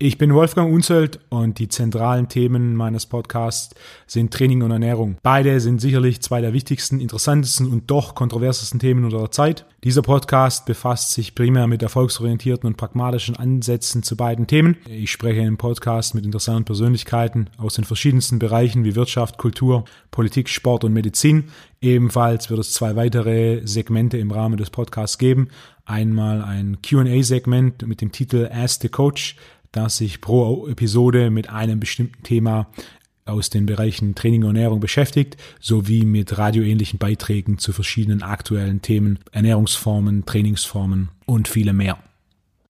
Ich bin Wolfgang Unzelt und die zentralen Themen meines Podcasts sind Training und Ernährung. Beide sind sicherlich zwei der wichtigsten, interessantesten und doch kontroversesten Themen unserer Zeit. Dieser Podcast befasst sich primär mit erfolgsorientierten und pragmatischen Ansätzen zu beiden Themen. Ich spreche im Podcast mit interessanten Persönlichkeiten aus den verschiedensten Bereichen wie Wirtschaft, Kultur, Politik, Sport und Medizin. Ebenfalls wird es zwei weitere Segmente im Rahmen des Podcasts geben. Einmal ein Q&A-Segment mit dem Titel Ask the Coach das sich pro Episode mit einem bestimmten Thema aus den Bereichen Training und Ernährung beschäftigt, sowie mit radioähnlichen Beiträgen zu verschiedenen aktuellen Themen, Ernährungsformen, Trainingsformen und viele mehr.